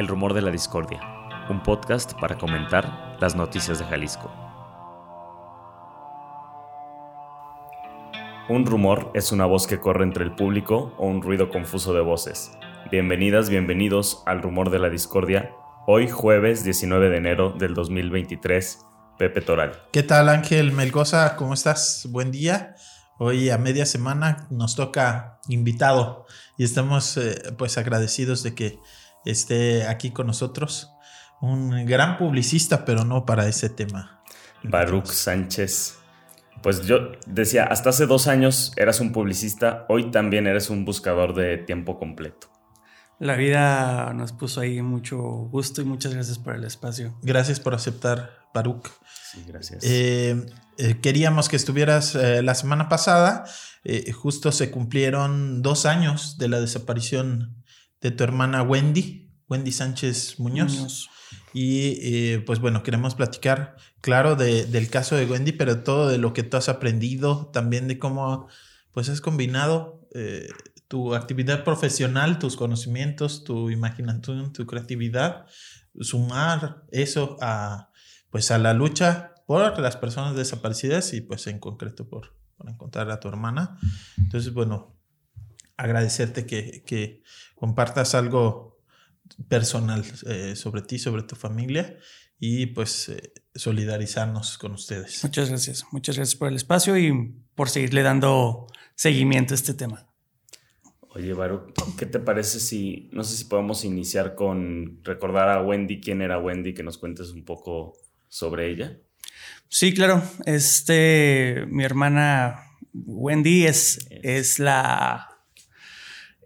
El Rumor de la Discordia, un podcast para comentar las noticias de Jalisco. Un rumor es una voz que corre entre el público o un ruido confuso de voces. Bienvenidas, bienvenidos al Rumor de la Discordia. Hoy jueves 19 de enero del 2023, Pepe Toral. ¿Qué tal Ángel Melgoza? ¿Cómo estás? Buen día. Hoy a media semana nos toca invitado y estamos eh, pues agradecidos de que esté aquí con nosotros. Un gran publicista, pero no para ese tema. Baruch Sánchez pues yo decía, hasta hace dos años eras un publicista, hoy también eres un buscador de tiempo completo. La vida nos puso ahí mucho gusto y muchas gracias por el espacio. Gracias por aceptar, Baruch. Sí, gracias. Eh, eh, queríamos que estuvieras eh, la semana pasada. justo se cumplieron dos años de la desaparición de tu hermana Wendy, Wendy Sánchez Muñoz. Y eh, pues bueno, queremos platicar, claro, del caso de Wendy, pero todo de lo que tú has aprendido, también de cómo pues has combinado eh, tu actividad profesional, tus conocimientos, tu imaginación, tu creatividad, sumar eso a pues a la lucha por las personas desaparecidas y pues en concreto por, por encontrar a tu hermana. Entonces, bueno, agradecerte que, que compartas algo personal eh, sobre ti, sobre tu familia y pues eh, solidarizarnos con ustedes. Muchas gracias, muchas gracias por el espacio y por seguirle dando seguimiento a este tema. Oye, Baru, ¿qué te parece si, no sé si podemos iniciar con recordar a Wendy, quién era Wendy, que nos cuentes un poco sobre ella? Sí, claro. Este, mi hermana Wendy es, es la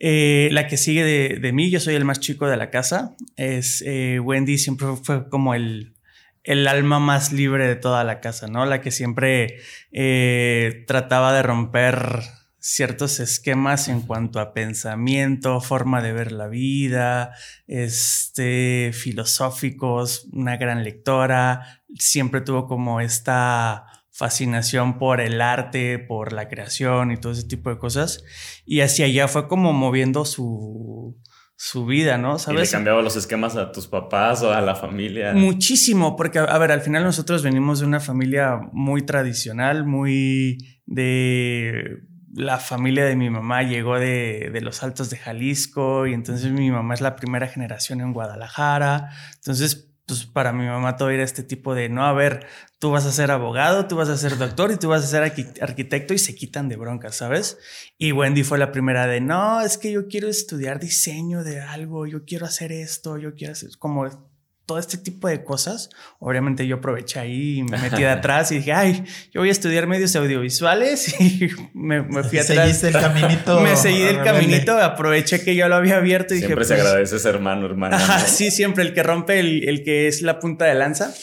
eh, la que sigue de, mí, yo soy el más chico de la casa, es eh, Wendy, siempre fue como el, el alma más libre de toda la casa, ¿no? La que siempre eh, trataba de romper ciertos esquemas en cuanto a pensamiento, forma de ver la vida, este, filosóficos, una gran lectora, siempre tuvo como esta fascinación por el arte, por la creación y todo ese tipo de cosas. Y hacia allá fue como moviendo su, su vida, ¿no? ¿Sabes? ¿Y le cambiaba los esquemas a tus papás o a la familia? Muchísimo, porque, a ver, al final nosotros venimos de una familia muy tradicional, muy de... La familia de mi mamá llegó de, de los Altos de Jalisco y entonces mi mamá es la primera generación en Guadalajara. Entonces, pues para mi mamá todo era este tipo de, no, a ver, tú vas a ser abogado, tú vas a ser doctor y tú vas a ser arquitecto y se quitan de broncas, ¿sabes? Y Wendy fue la primera de, no, es que yo quiero estudiar diseño de algo, yo quiero hacer esto, yo quiero hacer como todo este tipo de cosas. Obviamente yo aproveché ahí y me metí de atrás y dije, ay, yo voy a estudiar medios audiovisuales y me, fui atrás. Seguiste el caminito. me seguí el caminito, aproveché que yo lo había abierto y siempre dije. Siempre se pues, agradece ese hermano, hermana. Sí, siempre el que rompe, el, el, que es la punta de lanza.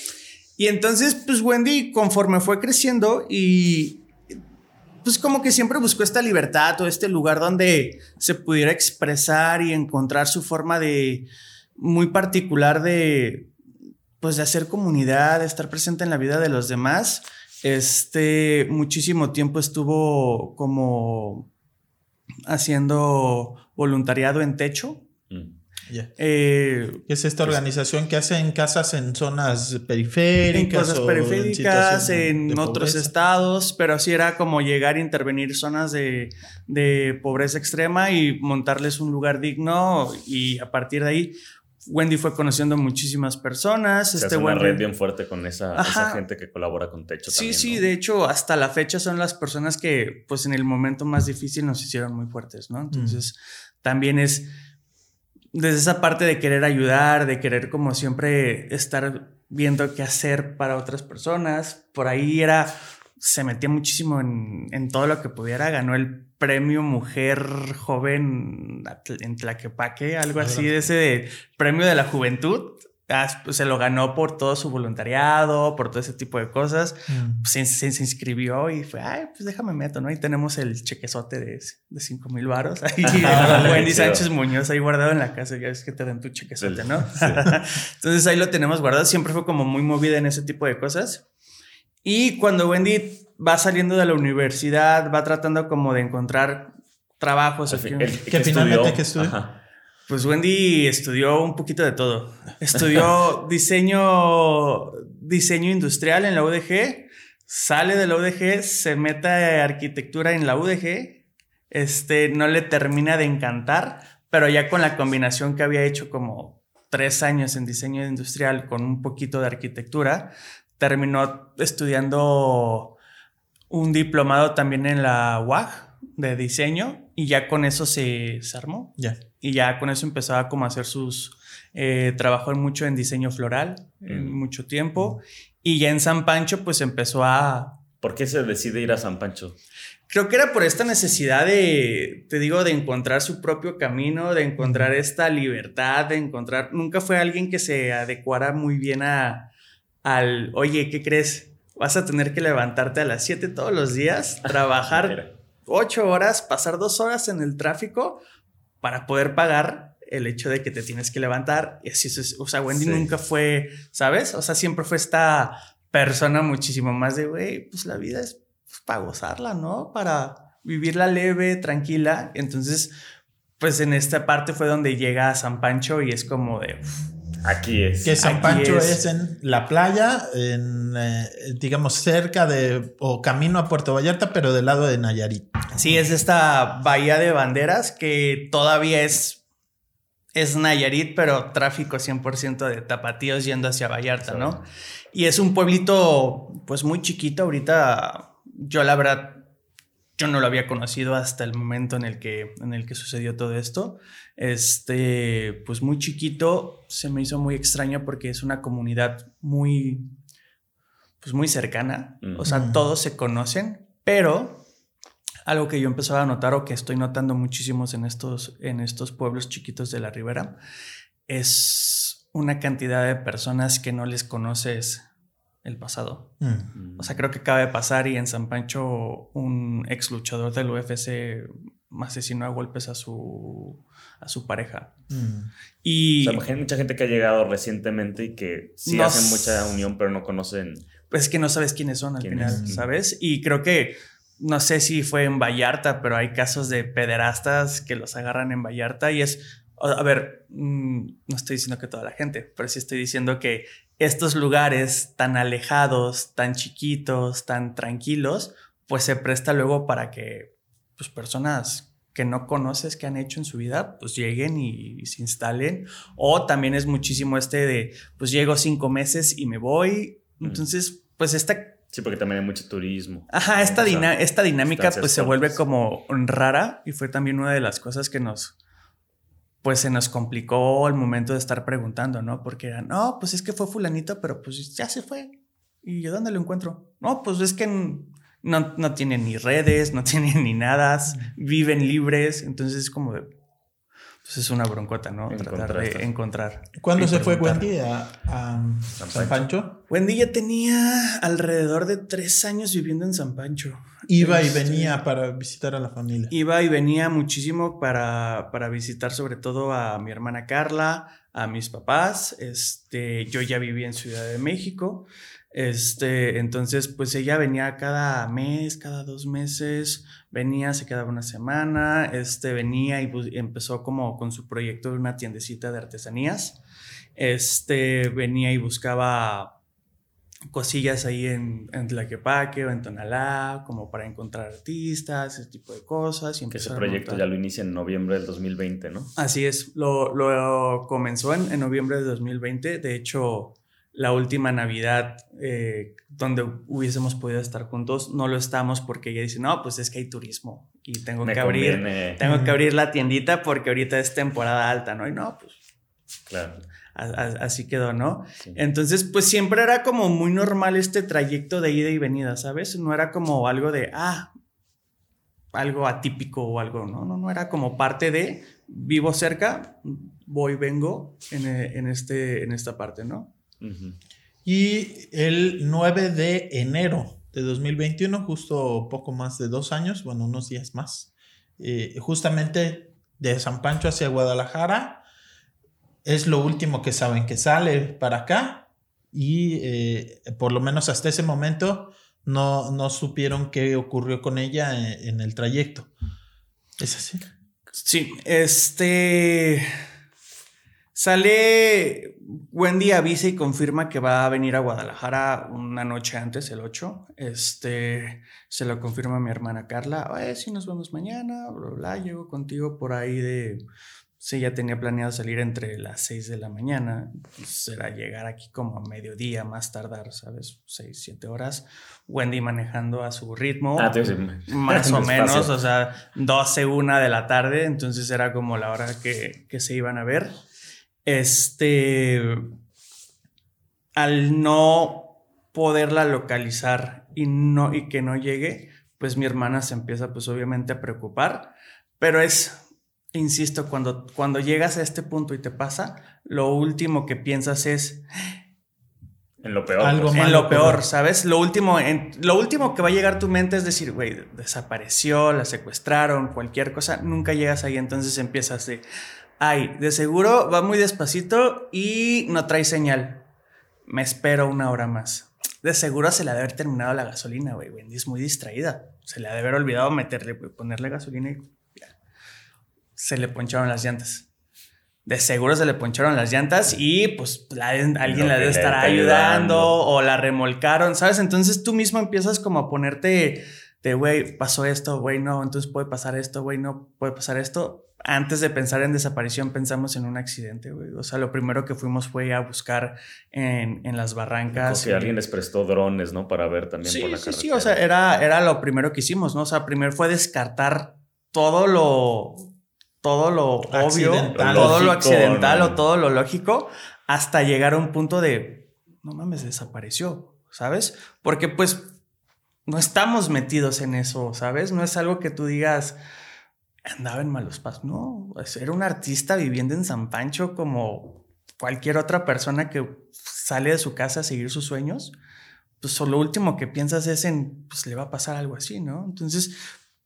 Y entonces, pues Wendy, conforme fue creciendo y pues como que siempre buscó esta libertad o este lugar donde se pudiera expresar y encontrar su forma de muy particular de, pues, de hacer comunidad, de estar presente en la vida de los demás. Este, muchísimo tiempo estuvo como haciendo voluntariado en techo. Mm. Eh, es esta organización que hace en casas en zonas periféricas. En cosas periféricas, en, otros estados, pero así era como llegar a intervenir zonas de, de, pobreza extrema y montarles un lugar digno y a partir de ahí Wendy fue conociendo muchísimas personas. Se este hace una red bien fuerte con esa, gente que colabora con Techo. Sí, sí, de hecho, hasta la fecha son las personas que, pues en el momento más difícil nos hicieron muy fuertes, ¿no? Entonces, mm. también es desde esa parte de querer ayudar, de querer como siempre estar viendo qué hacer para otras personas. Por ahí era, se metía muchísimo en, en todo lo que pudiera, ganó el premio Mujer Joven en Tlaquepaque, algo así, de ese premio de la juventud. Ah, pues, se lo ganó por todo su voluntariado, por todo ese tipo de cosas. Mm. Pues, se, inscribió y fue, ay, pues déjame meto, ¿no? Y tenemos el chequezote de, de 5 mil varos. Ahí, Wendy Sánchez Muñoz ahí guardado en la casa. Ya ves que te dan tu chequezote, ¿no? Entonces ahí lo tenemos guardado. Siempre fue como muy movida en ese tipo de cosas. Y cuando Wendy va saliendo de la universidad, va tratando como de encontrar trabajos. ¿Qué finalmente qué estudió? Pues Wendy estudió un poquito de todo. Estudió diseño, diseño industrial en la UDG, sale de la UDG, se mete a arquitectura en la UDG, este, no le termina de encantar, pero ya con la combinación que había hecho como tres años en diseño industrial con un poquito de arquitectura, terminó estudiando un diplomado también en la UAG de diseño y ya con eso se, se armó. Ya. Y ya con eso empezaba como a hacer sus... Eh, trabajó mucho en diseño floral, en Mm. mucho tiempo. Y ya en San Pancho pues empezó a... ¿Por qué se decide ir a San Pancho? Creo que era por esta necesidad de, te digo, de encontrar su propio camino, de encontrar esta libertad, de encontrar... Nunca fue alguien que se adecuara muy bien a, al, oye, ¿qué crees? Vas a tener que levantarte a las 7 todos los días, trabajar Mira, ocho horas, pasar dos horas en el tráfico para poder pagar el hecho de que te tienes que levantar. Y así es. O sea, Wendy Sí. nunca fue, ¿sabes? O sea, siempre fue esta persona muchísimo más de, güey, pues la vida es pues, para gozarla, ¿no? Para vivirla leve, tranquila. Entonces, pues en esta parte fue donde llega a San Pancho y es como de, uf, Aquí es. Que San Aquí Pancho es. es. en la playa, en, eh, digamos, cerca de, o camino a Puerto Vallarta, pero del lado de Nayarit. Sí, es esta bahía de banderas que todavía es, es Nayarit, pero tráfico 100% de tapatíos yendo hacia Vallarta, ¿no? Y es un pueblito pues muy chiquito. Ahorita yo la verdad, yo no lo había conocido hasta el momento en el que, en el que sucedió todo esto. Este, pues muy chiquito, se me hizo muy extraño porque es una comunidad muy, pues muy cercana. O sea, todos se conocen, pero algo que yo empezaba a notar o que estoy notando muchísimos en estos, en estos pueblos chiquitos de la ribera es una cantidad de personas que no les conoces el pasado. Mm. O sea, creo que acaba de pasar y en San Pancho un ex luchador del UFC asesinó a golpes a su, a su pareja. Mm. Y O sea, hay mucha gente que ha llegado recientemente y que sí No hacen mucha unión, pero no conocen. pues es que no sabes quiénes son al ¿Quiénes? final. ¿sabes? Y creo que, no sé si fue en Vallarta, pero hay casos de pederastas que los agarran en Vallarta y es, a ver, mm, no estoy diciendo que toda la gente, pero sí estoy diciendo que estos lugares tan alejados, tan chiquitos, tan tranquilos, pues se presta luego para que pues, personas que no conoces que han hecho en su vida, pues lleguen y, y se instalen. O también es muchísimo este de, pues llego cinco meses y me voy. Mm. Entonces, pues esta, Sí, porque también hay mucho turismo. ajá, esta, esta dinámica pues se vuelve como rara y fue también una de las cosas que nos, pues se nos complicó el momento de estar preguntando, ¿no? Porque era, no, pues es que fue fulanito, pero pues ya se fue. ¿Y yo dónde lo encuentro? No, pues es que no, no tienen ni redes, no tienen ni nada, viven libres, entonces es como de, pues es una broncota, ¿no? Tratar de encontrar. ¿Cuándo se fue. Wendy a, a San San Pancho? Wendy ya tenía alrededor de tres años viviendo en San Pancho. Iba y Este, venía para visitar a la familia. Iba y venía muchísimo para, para visitar sobre todo a mi hermana Carla, a mis papás. Este, yo ya vivía en Ciudad de México. Este, entonces, pues ella venía cada mes, cada dos meses, venía, se quedaba una semana, este, venía y bu- empezó como con su proyecto de una tiendecita de artesanías. Este, venía y buscaba cosillas ahí en, en Tlaquepaque o en Tonalá, como para encontrar artistas, ese tipo de cosas. Y Que ese proyecto ya lo inicia en noviembre del 2020, ¿no? Así es, lo, lo comenzó en, en noviembre de 2020. De hecho, la última Navidad eh, donde hubiésemos podido estar juntos, no lo estamos porque ella dice, no, pues es que hay turismo y tengo Me que abrir. Tengo que abrir la tiendita porque ahorita es temporada alta, ¿no? Y no, pues Claro. A- a- así quedó, ¿no? sí. Entonces, pues siempre era como muy normal este trayecto de ida y venida, ¿sabes? No era como algo de, ah, algo atípico o algo, ¿no? No, no era como parte de, vivo cerca, voy, vengo en, eh, en este, en esta parte, ¿no? Ujú. Y el 9 de enero de 2021, justo poco más de dos años, bueno, unos días más, eh, justamente de San Pancho hacia Guadalajara, es lo último que saben que sale para acá y eh, por lo menos hasta ese momento no, no supieron qué ocurrió con ella en, en el trayecto. ¿Es así? Sí, este, Sale Wendy avisa y confirma que va a venir a Guadalajara una noche antes, el 8. Este, se lo confirma mi hermana Carla. Si nos vemos mañana, bla, bla. Llego contigo por ahí de Sí, ya tenía planeado salir entre las 6 de la mañana. Pues, será llegar aquí como a mediodía, más tardar, ¿sabes? 6, 7 horas. Wendy manejando a su ritmo. Ah, más o menos, o sea, 12, 1 de la tarde. Entonces era como la hora que, que se iban a ver. Este. Al no poderla localizar y, no, y que no llegue, pues mi hermana se empieza, pues obviamente, a preocupar. Pero es insisto, cuando, cuando llegas a este punto y te pasa, lo último que piensas es... En lo peor. Algo pues. en lo peor, ¿sabes? Lo último, en, lo último que va a llegar a tu mente es decir, güey, desapareció, la secuestraron, cualquier cosa. Nunca llegas ahí, entonces empiezas de, ay, de seguro va muy despacito y no trae señal. Me espero una hora más. De seguro se le ha de haber terminado la gasolina, güey. Wendy es muy distraída. Se le ha de haber olvidado meterle, ponerle gasolina y se le poncharon las llantas. De seguro se le poncharon las llantas y pues alguien la debe estar ayudando, o la remolcaron, ¿sabes? Entonces tú mismo empiezas como a ponerte de, güey, pasó esto, güey, no, entonces puede pasar esto, güey, no, puede pasar esto. Antes de pensar en desaparición pensamos en un accidente, güey. O sea, lo primero que fuimos fue a buscar en, las barrancas. que alguien les prestó drones, ¿no? Para ver también por la sí, Sí, o sea, era, era lo primero que hicimos, ¿no? O sea, primero fue descartar todo lo todo lo obvio, todo lo accidental o todo lo lógico, hasta llegar a un punto de, no mames, desapareció, ¿sabes? Porque pues no estamos metidos en eso, ¿sabes? No es algo que tú digas, andaba en malos pasos, no, era un artista viviendo en San Pancho como cualquier otra persona que sale de su casa a seguir sus sueños. Pues lo último que piensas es en, pues le va a pasar algo así, ¿no? Entonces,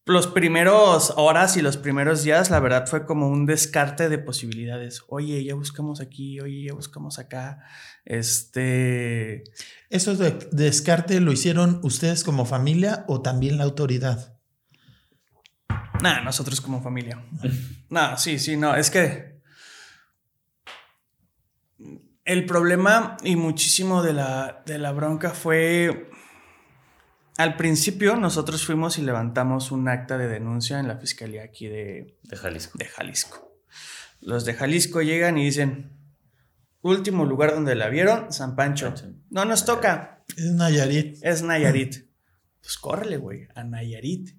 los primeros horas y los primeros días, la verdad fue como un descarte de posibilidades. Oye, ya buscamos aquí, oye, ya buscamos acá. Este. ¿Eso de descarte lo hicieron ustedes como familia o también la autoridad? Nada, nosotros como familia. Nada, sí, sí, no, es que. El problema y muchísimo de la, de la bronca fue al principio nosotros fuimos y levantamos un acta de denuncia en la fiscalía aquí de, Jalisco. de Jalisco. Los de Jalisco llegan y dicen, último lugar donde la vieron, San Pancho. No nos toca. Es Nayarit. Es Nayarit. Pues córrele, güey, a Nayarit.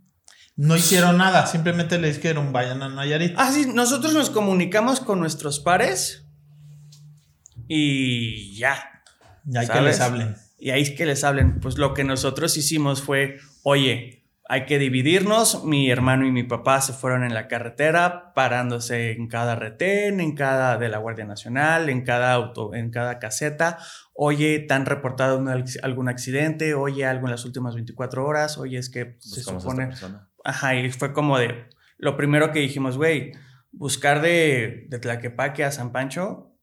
No hicieron nada, simplemente les dijeron vayan a Nayarit. Ah, sí, nosotros nos comunicamos con nuestros pares y ya. Ya que les hablen. Y ahí es que les hablen. Pues lo que nosotros hicimos fue, oye, hay que dividirnos. Mi hermano y mi papá se fueron en la carretera, parándose en cada retén, en cada de la Guardia Nacional, en cada auto, en cada caseta. Oye, ¿tan reportado algún accidente? Oye, algo en las últimas 24 horas. Oye, es que se supone. Ajá, y fue como de. Lo primero que dijimos, güey, buscar de, de Tlaquepaque a San Pancho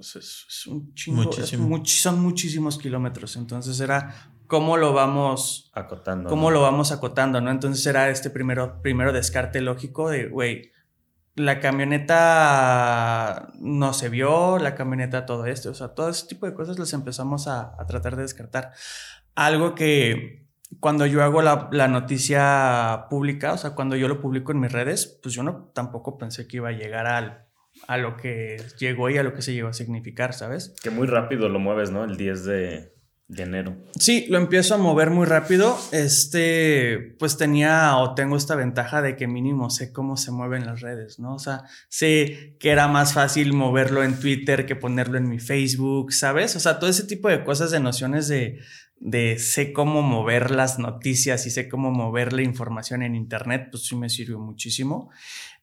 es, un chingo, son muchísimos kilómetros. Entonces era cómo lo vamos acotando. Cómo lo vamos acotando, ¿no? Entonces era este primero, primero descarte lógico de, güey, la camioneta no se vio, la camioneta todo esto, o sea, todo ese tipo de cosas las empezamos a, tratar de descartar. Algo que cuando yo hago la, la, noticia pública, o sea, cuando yo lo publico en mis redes, pues yo no tampoco pensé que iba a llegar al a lo que llegó y a lo que se llegó a significar, ¿sabes? Que muy rápido lo mueves, ¿no? El 10 de, enero. Sí, lo empiezo a mover muy rápido. Este, pues tenía o tengo esta ventaja de que mínimo sé cómo se mueven las redes, ¿no? O sea, sé que era más fácil moverlo en Twitter que ponerlo en mi Facebook, ¿sabes? O sea, todo ese tipo de cosas, de nociones de, de sé cómo mover las noticias y sé cómo mover la información en Internet, pues sí me sirvió muchísimo.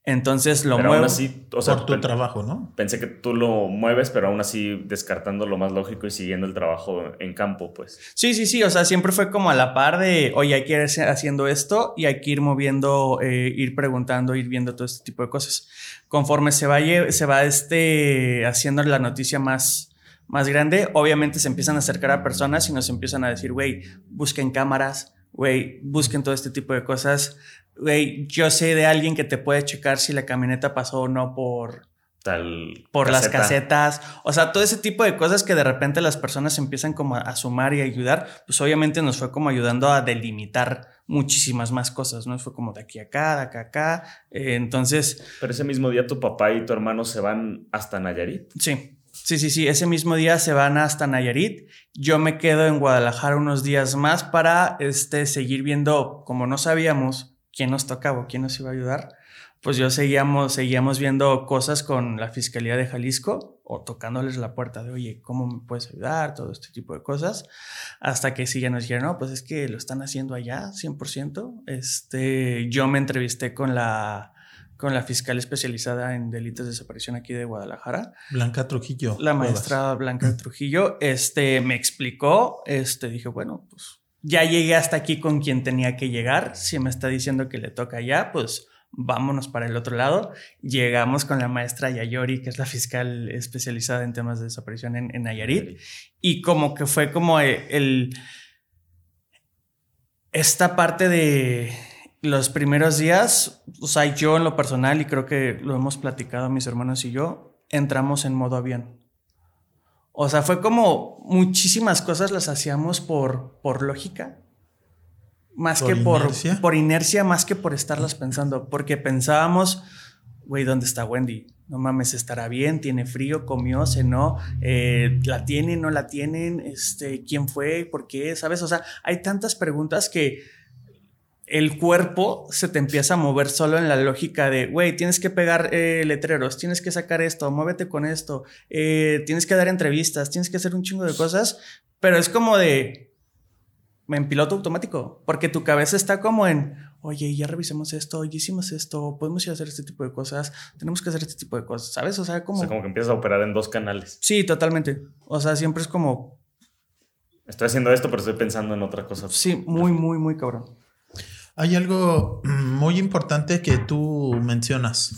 Entonces lo pero Aún así, o sea, por tu trabajo, ¿no? Pensé que tú lo mueves, pero aún así descartando lo más lógico y siguiendo el trabajo en campo, pues. Sí, sí, sí. O sea, siempre fue como a la par de, oye, hay que ir haciendo esto y hay que ir moviendo, eh, ir preguntando, ir viendo todo este tipo de cosas. Conforme se va, se va este, haciendo la noticia más, más grande, obviamente se empiezan a acercar a personas y nos empiezan a decir, güey, busquen cámaras, güey, busquen todo este tipo de cosas güey, yo sé de alguien que te puede checar si la camioneta pasó o no por, tal. Por las casetas. O sea, todo ese tipo de cosas que de repente las personas empiezan como a, sumar y ayudar, pues obviamente nos fue como ayudando a delimitar muchísimas más cosas, ¿no? Fue como de aquí a acá, de acá a acá. Eh, entonces. Pero ese mismo día tu papá y tu hermano se van hasta Nayarit. Sí. Sí, sí, sí. Ese mismo día se van hasta Nayarit. Yo me quedo en Guadalajara unos días más para este, seguir viendo, como no sabíamos quién nos tocaba o quién nos iba a ayudar, pues yo seguíamos, seguíamos viendo cosas con la Fiscalía de Jalisco o tocándoles la puerta de, oye, ¿cómo me puedes ayudar? Todo este tipo de cosas. Hasta que sí ya nos dijeron, no, pues es que lo están haciendo allá, 100%. Este, yo me entrevisté con la, con la fiscal especializada en delitos de desaparición aquí de Guadalajara. Blanca Trujillo. La maestra Blanca Trujillo, este, me explicó, este, dije, bueno, pues ya llegué hasta aquí con quien tenía que llegar. Si me está diciendo que le toca allá, pues vámonos para el otro lado. Llegamos con la maestra Yayori, que es la fiscal especializada en temas de desaparición en, en Nayarit, y como que fue como el, esta parte de los primeros días, o sea, yo en lo personal, y creo que lo hemos platicado mis hermanos y yo, entramos en modo avión. O sea, fue como muchísimas cosas las hacíamos por, por lógica más que por inercia? por inercia, más que por estarlas pensando, porque pensábamos, güey, ¿dónde está Wendy? No mames, estará bien, tiene frío, comió, cenó, eh, la tienen, no la tienen, este, quién fue, por qué, ¿sabes? O sea, hay tantas preguntas que el cuerpo se te empieza a mover solo en la lógica de, güey, tienes que pegar eh, letreros, tienes que sacar esto, muévete con esto, eh, tienes que dar entrevistas, tienes que hacer un chingo de cosas, pero es como de, en piloto automático, porque tu cabeza está como en, oye, ya revisemos esto, ya hicimos esto, podemos ir a hacer este tipo de cosas, tenemos que hacer este tipo de cosas, ¿sabes? O sea, como... O sea, como que empiezas a operar en dos canales. Sí, totalmente. O sea, siempre es como... Estoy haciendo esto, pero estoy pensando en otra cosa. Sí, muy, muy, muy cabrón. Hay algo muy importante que tú mencionas.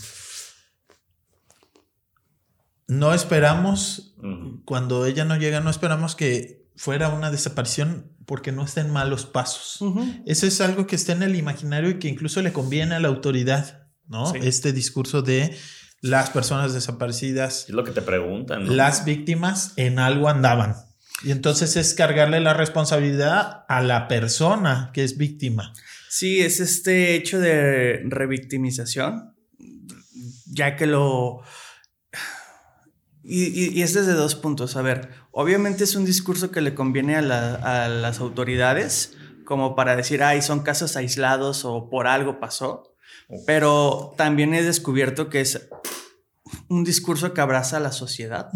No esperamos, cuando ella no llega, no esperamos que fuera una desaparición porque no está en malos pasos. Eso es algo que está en el imaginario y que incluso le conviene a la autoridad, ¿no? Este discurso de las personas desaparecidas. Es lo que te preguntan. Las víctimas en algo andaban. Y entonces es cargarle la responsabilidad a la persona que es víctima. Sí, es este hecho de revictimización, ya que lo... Y, y es desde dos puntos. A ver, Obviamente es un discurso que le conviene a, las autoridades, como para decir, ay, son casos aislados o por algo pasó. Pero también he descubierto que es un discurso que abraza a la sociedad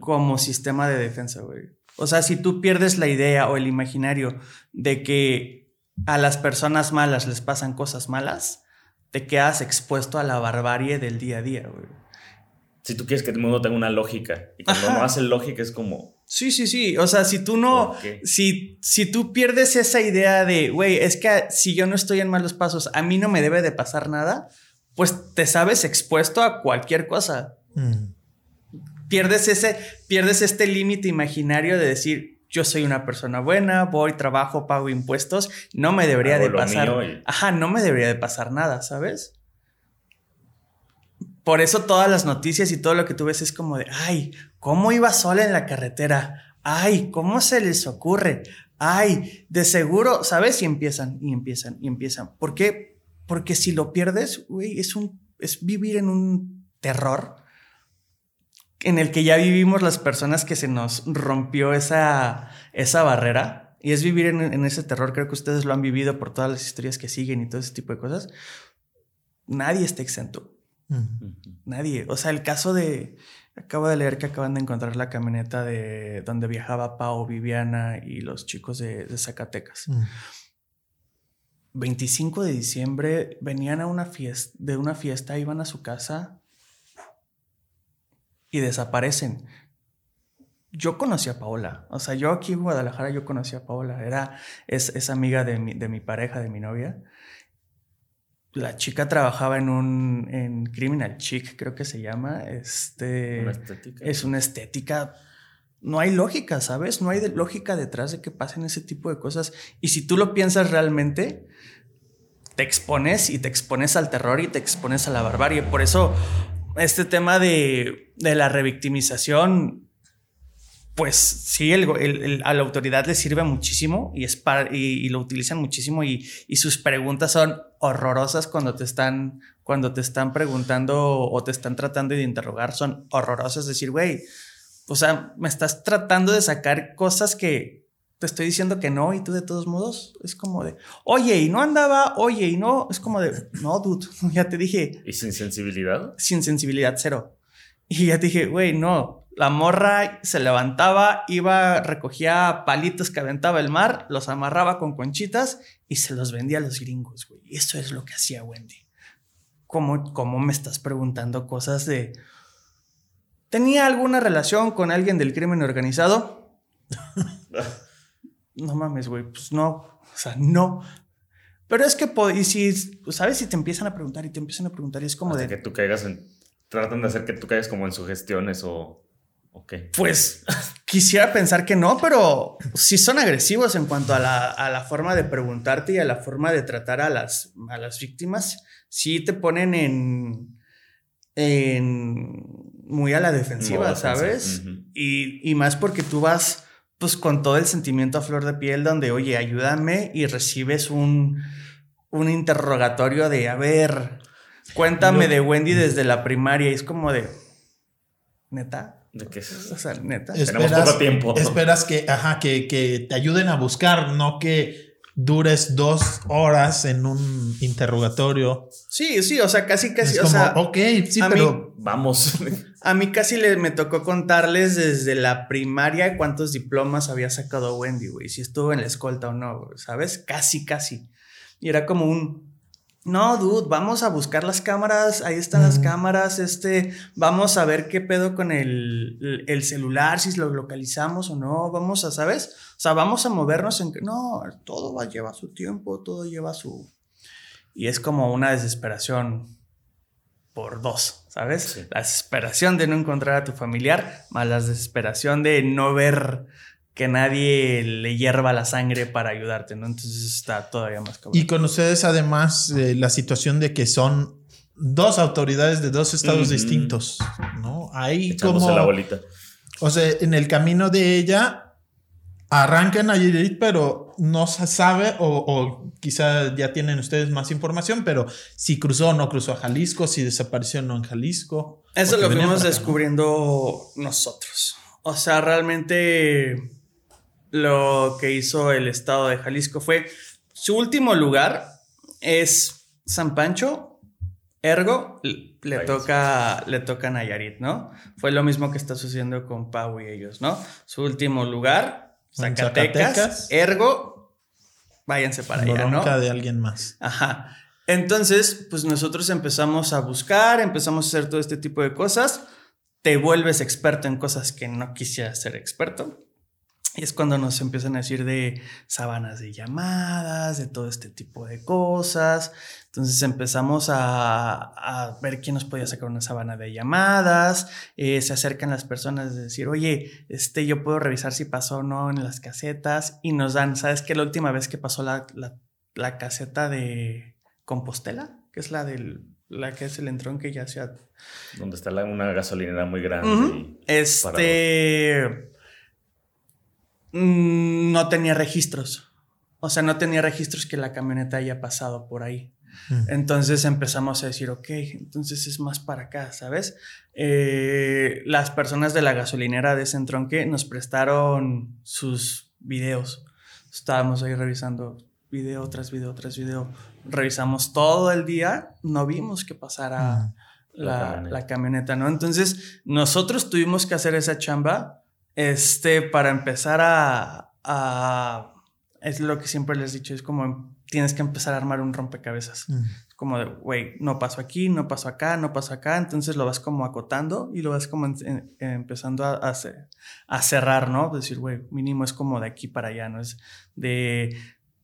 como sistema de defensa, güey. O sea, si tú pierdes la idea o el imaginario de que a las personas malas les pasan cosas malas, te quedas expuesto a la barbarie del día a día, güey si tú quieres que el mundo tenga una lógica. Y cuando no hace lógica es como... Sí, sí, sí. O sea, si tú no... Si, si tú pierdes esa idea de, güey, es que si yo no estoy en malos pasos, a mí no me debe de pasar nada, pues te sabes expuesto a cualquier cosa. Mm. Pierdes, ese, pierdes este límite imaginario de decir, yo soy una persona buena, voy, trabajo, pago impuestos, no me debería de pasar... Ajá, no me debería de pasar nada, ¿sabes? Por eso todas las noticias y todo lo que tú ves es como de, ay, ¿cómo iba sola en la carretera? Ay, ¿cómo se les ocurre? Ay, de seguro, ¿sabes? Y empiezan, y empiezan, y empiezan. ¿Por qué? Porque si lo pierdes, güey, es, un, es vivir en un terror en el que ya vivimos las personas que se nos rompió esa, esa barrera. Y es vivir en, en ese terror, creo que ustedes lo han vivido por todas las historias que siguen y todo ese tipo de cosas. Nadie está exento. Nadie. O sea, el caso de. Acabo de leer que acaban de encontrar la camioneta de donde viajaba Pau, Viviana y los chicos de, Zacatecas. 25 de diciembre venían a una fiesta, de una fiesta, iban a su casa y desaparecen. Yo conocí a Paola, o sea, yo aquí en Guadalajara yo conocí a Paola, era, es, es amiga de mi, de mi pareja, de mi novia la chica trabajaba en un en Criminal Chic, creo que se llama. Este es una estética. No hay lógica, ¿sabes? No hay lógica detrás de que pasen ese tipo de cosas. Y si tú lo piensas realmente, te expones y te expones al terror y te expones a la barbarie. Por eso este tema de, de la revictimización, pues sí, el, a la autoridad le sirve muchísimo y, es y, lo utilizan muchísimo y, y, sus preguntas son horrorosas cuando te están, cuando te están preguntando o te están tratando de interrogar, son horrorosas. Decir, güey, o sea, me estás tratando de sacar cosas que te estoy diciendo que no y tú de todos modos es como de, oye, y no andaba, oye, y no, es como de, no, dude, ya te dije. ¿Y sin sensibilidad? Sin sensibilidad, cero. Y ya te dije, güey, no, la morra se levantaba, iba, recogía palitos que aventaba el mar, los amarraba con conchitas y se los vendía a los gringos, güey. Eso es lo que hacía Wendy. ¿Cómo, ¿Cómo me estás preguntando cosas de... ¿Tenía alguna relación con alguien del crimen organizado? no mames, güey, pues no, o sea, no. Pero es que, y si, ¿sabes? Si te empiezan a preguntar y te empiezan a preguntar y es como de... que tú caigas en... Tratan de hacer que tú caigas como en sugestiones o pues quisiera pensar que no, pero sí son agresivos en cuanto a la, forma de preguntarte y a la forma de tratar a las, a las víctimas. Sí te ponen en, en muy a la defensiva, ¿sabes? y, y, más porque tú vas pues con todo el sentimiento a flor de piel donde, oye, ayúdame y recibes un, un interrogatorio de, a ver, cuéntame de Wendy desde la primaria y es como de, neta. ¿De qué es O sea, neta. Esperas, Tenemos poco tiempo. Esperas que, ajá, que, que te ayuden a buscar, no que dures dos horas en un interrogatorio. Sí, sí, o sea, casi, casi, o sea. Ok, sí, pero vamos. A mí casi le, me tocó contarles desde la primaria cuántos diplomas había sacado Wendy, güey, si estuvo en la escolta o no, ¿sabes? Casi, casi. Y era como un, no, dude, vamos a buscar las cámaras, ahí están las cámaras, este, vamos a ver qué pedo con el, el, celular, si lo localizamos o no, vamos a, ¿sabes? O sea, vamos a movernos en que, no, todo va a llevar su tiempo, todo lleva su... Y es como una desesperación por dos, ¿sabes? La desesperación de no encontrar a tu familiar, más la desesperación de no ver que nadie le hierva la sangre para ayudarte, ¿no? Entonces está todavía más cabrón. Y con ustedes además eh, la situación de que son dos autoridades de dos estados distintos, ¿no? Ahí como... la bolita. O sea, en el camino de ella arrancan a pero no se sabe o, o, quizá ya tienen ustedes más información, pero si cruzó o no cruzó a Jalisco, si desapareció o no en Jalisco. Eso lo fuimos descubriendo nosotros. O sea, realmente lo que hizo el estado de Jalisco fue su último lugar es San Pancho, ergo le toca, le toca Nayarit, ¿no? Fue lo mismo que está sucediendo con Pau y ellos, ¿no? Su último lugar, Zacatecas, ergo, váyanse para allá, ¿no? de alguien más. Ajá. Entonces, pues nosotros empezamos a buscar, empezamos a hacer todo este tipo de cosas. Te vuelves experto en cosas que no quisieras ser experto. Y es cuando nos empiezan a decir de sábanas de llamadas, de todo este tipo de cosas. Entonces empezamos a, ver quién nos podía sacar una sábana de llamadas. Eh, se acercan las personas de decir, oye, este, yo puedo revisar si pasó o no en las casetas. Y nos dan, ¿sabes qué? La última vez que pasó la, la, caseta de Compostela, que es la del la que es el entrón que ya se ha... Donde está una gasolinera muy grande. Este Mm, no tenía registros. O sea, no tenía registros que la camioneta haya pasado por ahí. Mm. Entonces empezamos a decir, ok, entonces es más para acá, ¿sabes? Eh, las personas de la gasolinera de Centronque nos prestaron sus videos. Estábamos ahí revisando video tras video tras video. Revisamos todo el día, no vimos que pasara mm. la, la, camioneta, ¿no? Entonces nosotros tuvimos que hacer esa chamba este, para empezar a, a, Es lo que siempre les he dicho, es como tienes que empezar a armar un rompecabezas. Mm. Como de, güey, no paso aquí, no paso acá, no paso acá. Entonces lo vas como acotando y lo vas como empezando a, a, a, cerrar, ¿no? Decir, güey, mínimo es como de aquí para allá, ¿no? Es de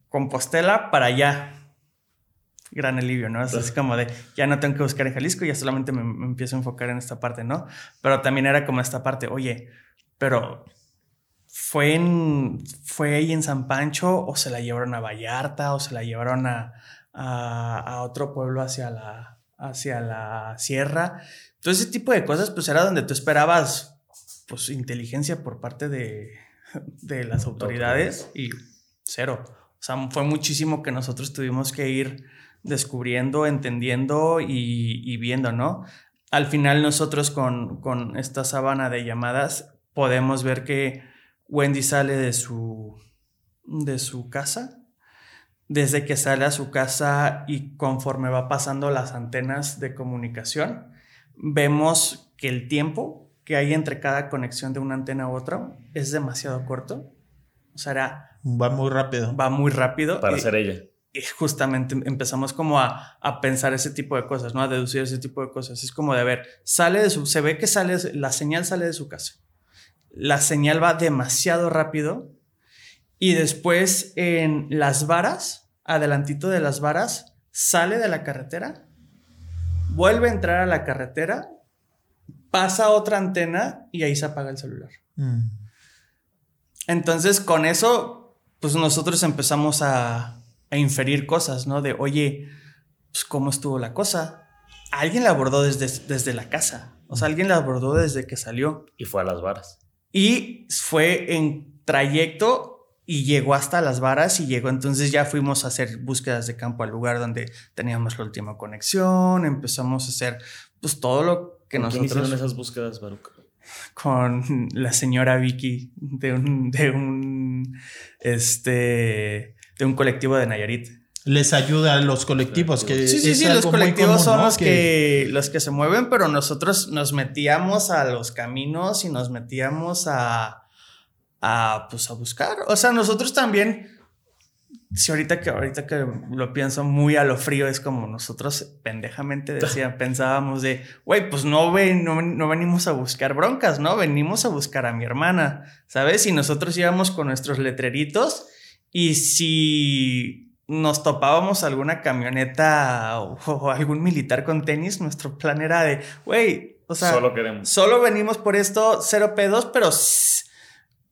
Compostela para allá. Gran alivio, ¿no? Es como de, ya no tengo que buscar en Jalisco, ya solamente me, me empiezo a enfocar en esta parte, ¿no? Pero también era como esta parte, oye, pero fue en fue ahí en San Pancho o se la llevaron a Vallarta o se la llevaron a, a, otro pueblo hacia la, hacia la sierra. todo ese tipo de cosas, pues era donde tú esperabas, pues, inteligencia por parte de, de las autoridades y cero. O sea, fue muchísimo que nosotros tuvimos que ir descubriendo, entendiendo y, viendo, ¿no? Al final nosotros con, con, esta sábana de llamadas podemos ver que Wendy sale de su, de su casa, desde que sale a su casa y conforme va pasando las antenas de comunicación, vemos que el tiempo que hay entre cada conexión de una antena a otra es demasiado corto. O sea, Va muy rápido. Va muy rápido. Para ser ella. Y justamente empezamos como a, a, pensar ese tipo de cosas, ¿no? A deducir ese tipo de cosas. Es como de ver, sale de su, se ve que sale, la señal sale de su casa. La señal va demasiado rápido y después en las varas, adelantito de las varas, sale de la carretera, vuelve a entrar a la carretera, pasa otra antena y ahí se apaga el celular. Mm. Entonces con eso, pues nosotros empezamos a, inferir cosas, ¿no? De, oye, pues cómo estuvo la cosa. Alguien la abordó desde, desde la casa. O sea, alguien la abordó desde que salió. Y fue a las varas. Y fue en trayecto y llegó hasta las varas y llegó. Entonces ya fuimos a hacer búsquedas de campo al lugar donde teníamos la última conexión. Empezamos a hacer pues todo lo que nosotros. hicieron esas búsquedas, Baruch? Con la señora Vicky de un, de un, este, de un colectivo de Nayarit. Les ayuda a los colectivos que sí sí sí los colectivos son los que... los que se mueven pero nosotros nos metíamos a los caminos y nos metíamos a a, pues, a buscar. O sea, nosotros también, si ahorita que, ahorita que lo pienso muy a lo frío, es como nosotros pendejamente decían, pensábamos de, güey, pues no, ven, no, venimos a buscar broncas, ¿no? Venimos a buscar a mi hermana, ¿sabes? Y nosotros íbamos con nuestros letreritos y si nos topábamos alguna camioneta o, o, algún militar con tenis, nuestro plan era de, güey, o sea, solo queremos. Solo venimos por esto, cero pedos, pero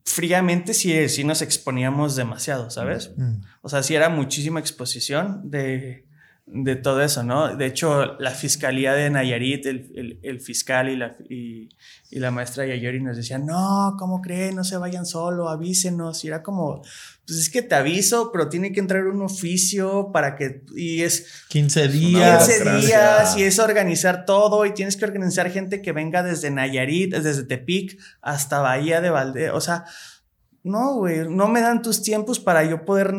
fríamente sí, sí nos exponíamos demasiado, ¿sabes? Mm. O sea, sí era muchísima exposición de, de, todo eso, ¿no? De hecho, la fiscalía de Nayarit, el, el, fiscal y la, y, y, la maestra Yayori nos decían, no, ¿cómo creen? No se vayan solo, avísenos. Y era como, pues es que te aviso, pero tiene que entrar un oficio para que, y es 15 días. 15 días, y es organizar todo, y tienes que organizar gente que venga desde Nayarit, desde Tepic hasta Bahía de Valde, o sea, no, güey, no me dan tus tiempos para yo poder,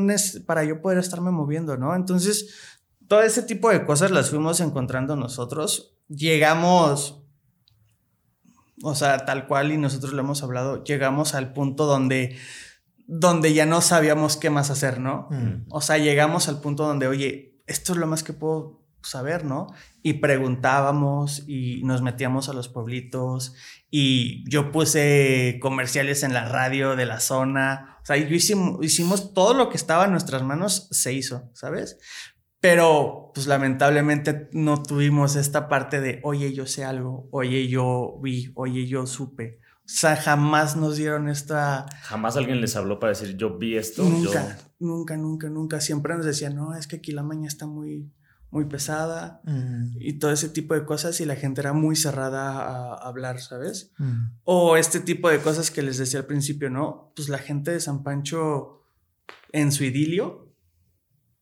para yo poder estarme moviendo, ¿no? Entonces, todo ese tipo de cosas las fuimos encontrando nosotros. Llegamos, o sea, tal cual, y nosotros lo hemos hablado, llegamos al punto donde donde ya no sabíamos qué más hacer, ¿no? Mm. O sea, llegamos al punto donde, oye, esto es lo más que puedo saber, ¿no? Y preguntábamos y nos metíamos a los pueblitos y yo puse comerciales en la radio de la zona, o sea, hicimos, hicimos todo lo que estaba en nuestras manos, se hizo, ¿sabes? Pero, pues lamentablemente no tuvimos esta parte de, oye, yo sé algo, oye, yo vi, oye, yo supe. O sea, jamás nos dieron esta... Jamás alguien les habló para decir, yo vi esto. Nunca, nunca, nunca, nunca. Siempre nos decían, no, es que aquí la maña está muy, muy pesada mm. y todo ese tipo de cosas y la gente era muy cerrada a hablar, ¿sabes? Mm. O este tipo de cosas que les decía al principio, ¿no? Pues la gente de San Pancho en su idilio,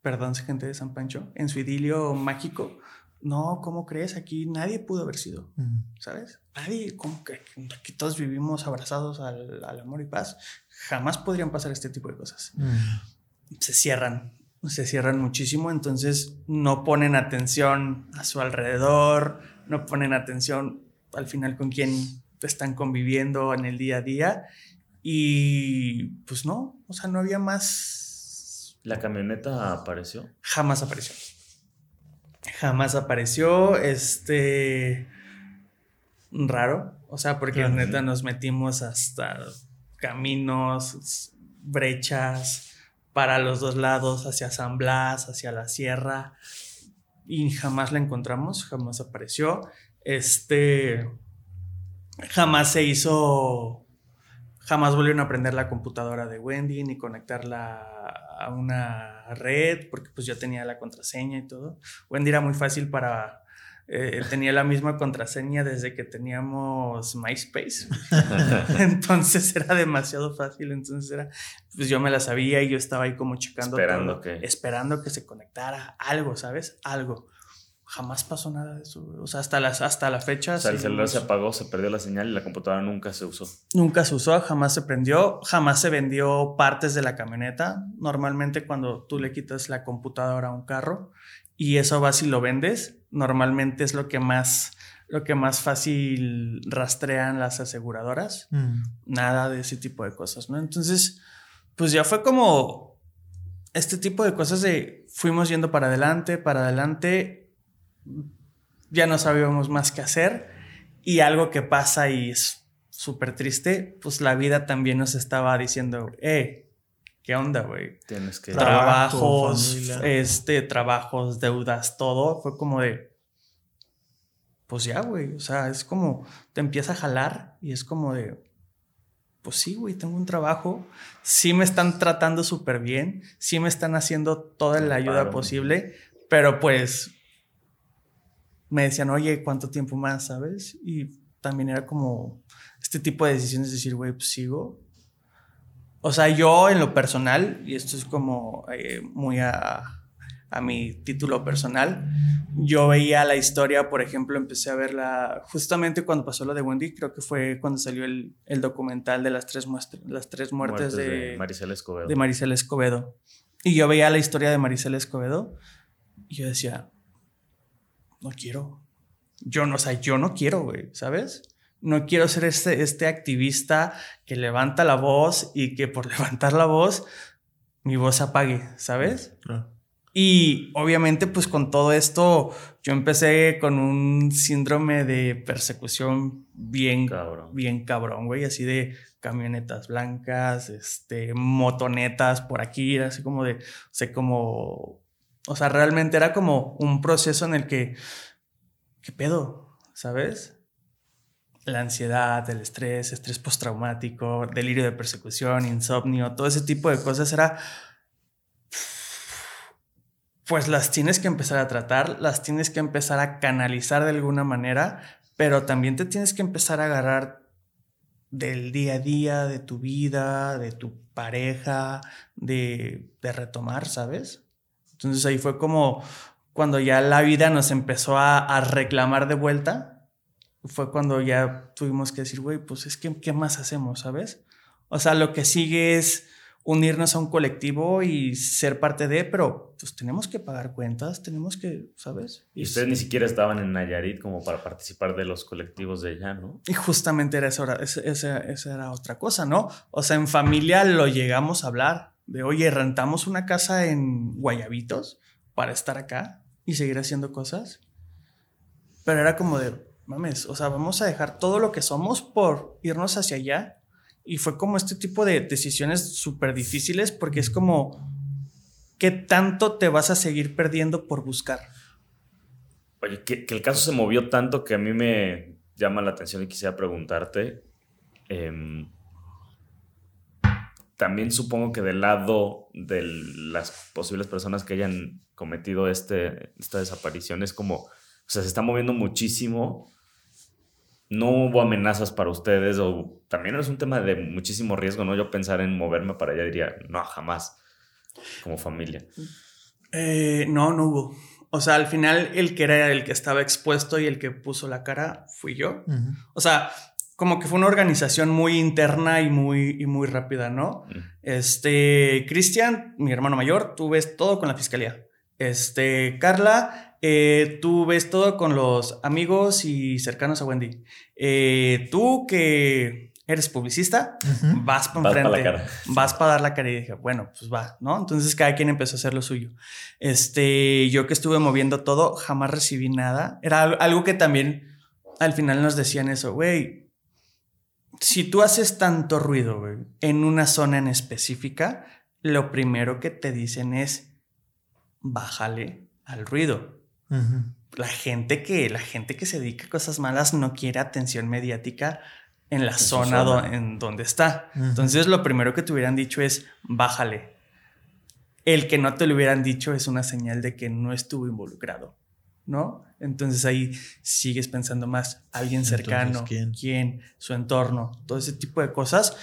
perdón, gente de San Pancho, en su idilio mágico, no, ¿cómo crees? Aquí nadie pudo haber sido, mm. ¿sabes? Nadie, como que aquí todos vivimos abrazados al, amor y paz, jamás podrían pasar este tipo de cosas. Mm. Se cierran, se cierran muchísimo, entonces no ponen atención a su alrededor, no ponen atención al final con quién están conviviendo en el día a día y pues no, o sea, no había más. ¿La camioneta apareció? Jamás apareció jamás apareció. Este. Raro. O sea, porque neta nos metimos hasta caminos, brechas para los dos lados, hacia San Blas, hacia la sierra. Y jamás la encontramos, jamás apareció. Este. Jamás se hizo jamás volvieron a aprender la computadora de Wendy ni conectarla a una red porque pues yo tenía la contraseña y todo. Wendy era muy fácil para eh, tenía la misma contraseña desde que teníamos MySpace. entonces era demasiado fácil. Entonces era, pues yo me la sabía y yo estaba ahí como checando Esperando que- esperando que se conectara algo, ¿sabes? Algo. Jamás pasó nada de eso. O sea, hasta, las, hasta la fecha. O sea, el celular se apagó, se perdió la señal y la computadora nunca se usó. Nunca se usó, jamás se prendió, jamás se vendió partes de la camioneta. Normalmente cuando tú le quitas la computadora a un carro y eso vas y lo vendes, normalmente es lo que más, lo que más fácil rastrean las aseguradoras. Mm. Nada de ese tipo de cosas, ¿no? Entonces, pues ya fue como este tipo de cosas de fuimos yendo para adelante, para adelante, ya no sabíamos más qué hacer y algo que pasa y es súper triste, pues la vida también nos estaba diciendo, eh, ¿qué onda, güey? Tienes que... Tra- Trabajos, este, trabajos, deudas, todo, fue como de, pues ya, güey, o sea, es como, te empieza a jalar y es como de, pues sí, güey, tengo un trabajo, sí me están tratando súper bien, sí me están haciendo toda la ayuda Claro. posible, pero pues me decían, oye, ¿cuánto tiempo más, sabes? Y también era como este tipo de decisiones, decir, güey, pues sigo. O sea, yo en lo personal, y esto es como eh, muy a, a mi título personal, yo veía la historia, por ejemplo, empecé a verla justamente cuando pasó lo de Wendy, creo que fue cuando salió el, el documental de las tres, muestra- las tres muertes, de, Maricela Escobedo. de Maricela Escobedo. Y yo veía la historia de Maricela Escobedo y yo decía, no quiero. Yo no, o sea, yo no quiero, güey, ¿sabes? No quiero ser este, este activista que levanta la voz y que por levantar la voz mi voz se apague, ¿sabes? Claro. Y obviamente, pues con todo esto, yo empecé con un síndrome de persecución bien Cabrón. bien cabrón, güey, así de camionetas blancas, este, motonetas por aquí, así como de, o sea, como, o sea, realmente era como un proceso en el que, ¿qué pedo? ¿Sabes? La ansiedad, el estrés, estrés postraumático, delirio de persecución, insomnio, todo ese tipo de cosas era, pues las tienes que empezar a tratar, las tienes que empezar a canalizar de alguna manera, pero también te tienes que empezar a agarrar del día a día, de tu vida, de tu pareja, de, de retomar, ¿sabes? Entonces ahí fue como cuando ya la vida nos empezó a, a reclamar de vuelta, fue cuando ya tuvimos que decir, güey, pues es que, ¿qué más hacemos, sabes? O sea, lo que sigue es unirnos a un colectivo y ser parte de, pero pues tenemos que pagar cuentas, tenemos que, ¿sabes? Y ustedes ni siquiera estaban en Nayarit como para participar de los colectivos de allá, ¿no? Y justamente era- esa, esa- esa era otra cosa, ¿no? O sea, en familia lo llegamos a hablar de, oye, rentamos una casa en Guayabitos para estar acá y seguir haciendo cosas. Pero era como de, mames, o sea, vamos a dejar todo lo que somos por irnos hacia allá. Y fue como este tipo de decisiones súper difíciles porque es como, ¿qué tanto te vas a seguir perdiendo por buscar? Oye, que, el caso se movió tanto que a mí me llama la atención y quisiera preguntarte. em, también supongo que del lado de las posibles personas que hayan cometido este, esta desaparición es como, o sea, se está moviendo muchísimo. No hubo amenazas para ustedes o también es un tema de muchísimo riesgo, ¿no? Yo pensar en moverme para allá diría, no, jamás, como familia. Eh, no, no hubo. O sea, al final el que era el que estaba expuesto y el que puso la cara fui yo. O sea, como que fue una organización muy interna y muy, y muy rápida, ¿no? Mm. Este, Cristian, mi hermano mayor, tú ves todo con la fiscalía. Este, Carla, eh, tú ves todo con los amigos y cercanos a Wendy. Eh, tú que eres publicista, vas para Vas pa' enfrente, la cara. vas para dar la cara y dije, bueno, pues va, ¿no? Entonces cada quien empezó a hacer lo suyo. Este, yo que estuve moviendo todo, jamás recibí nada. Era al- algo que también al final nos decían eso, güey, si tú haces tanto ruido, güey, en una zona en específica, lo primero que te dicen es, bájale al ruido la gente que la gente que se dedica a cosas malas no quiere atención mediática en la zona, do- en donde está. Entonces lo primero que te hubieran dicho es bájale. El que no te lo hubieran dicho es una señal de que no estuvo involucrado. ¿No? Entonces ahí sigues pensando más, alguien cercano, ¿quién? su entorno, todo ese tipo de cosas.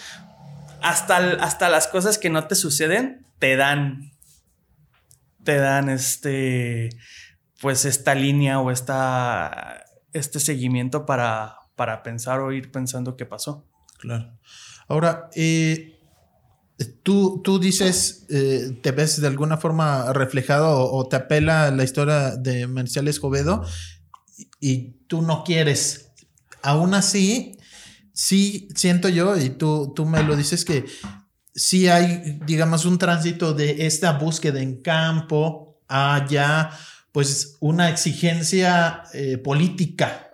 Hasta, hasta las cosas que no te suceden te dan, te dan este, pues esta línea o esta, este seguimiento para, para pensar o ir pensando qué pasó. Claro. Ahora, eh, tú, tú dices, eh, te ves de alguna forma reflejado o, te apela la historia de Marcial Escobedo y, tú no quieres. Aún así, sí siento yo, y tú, tú me lo dices, que sí hay, digamos, un tránsito de esta búsqueda en campo a ya, pues, una exigencia eh, política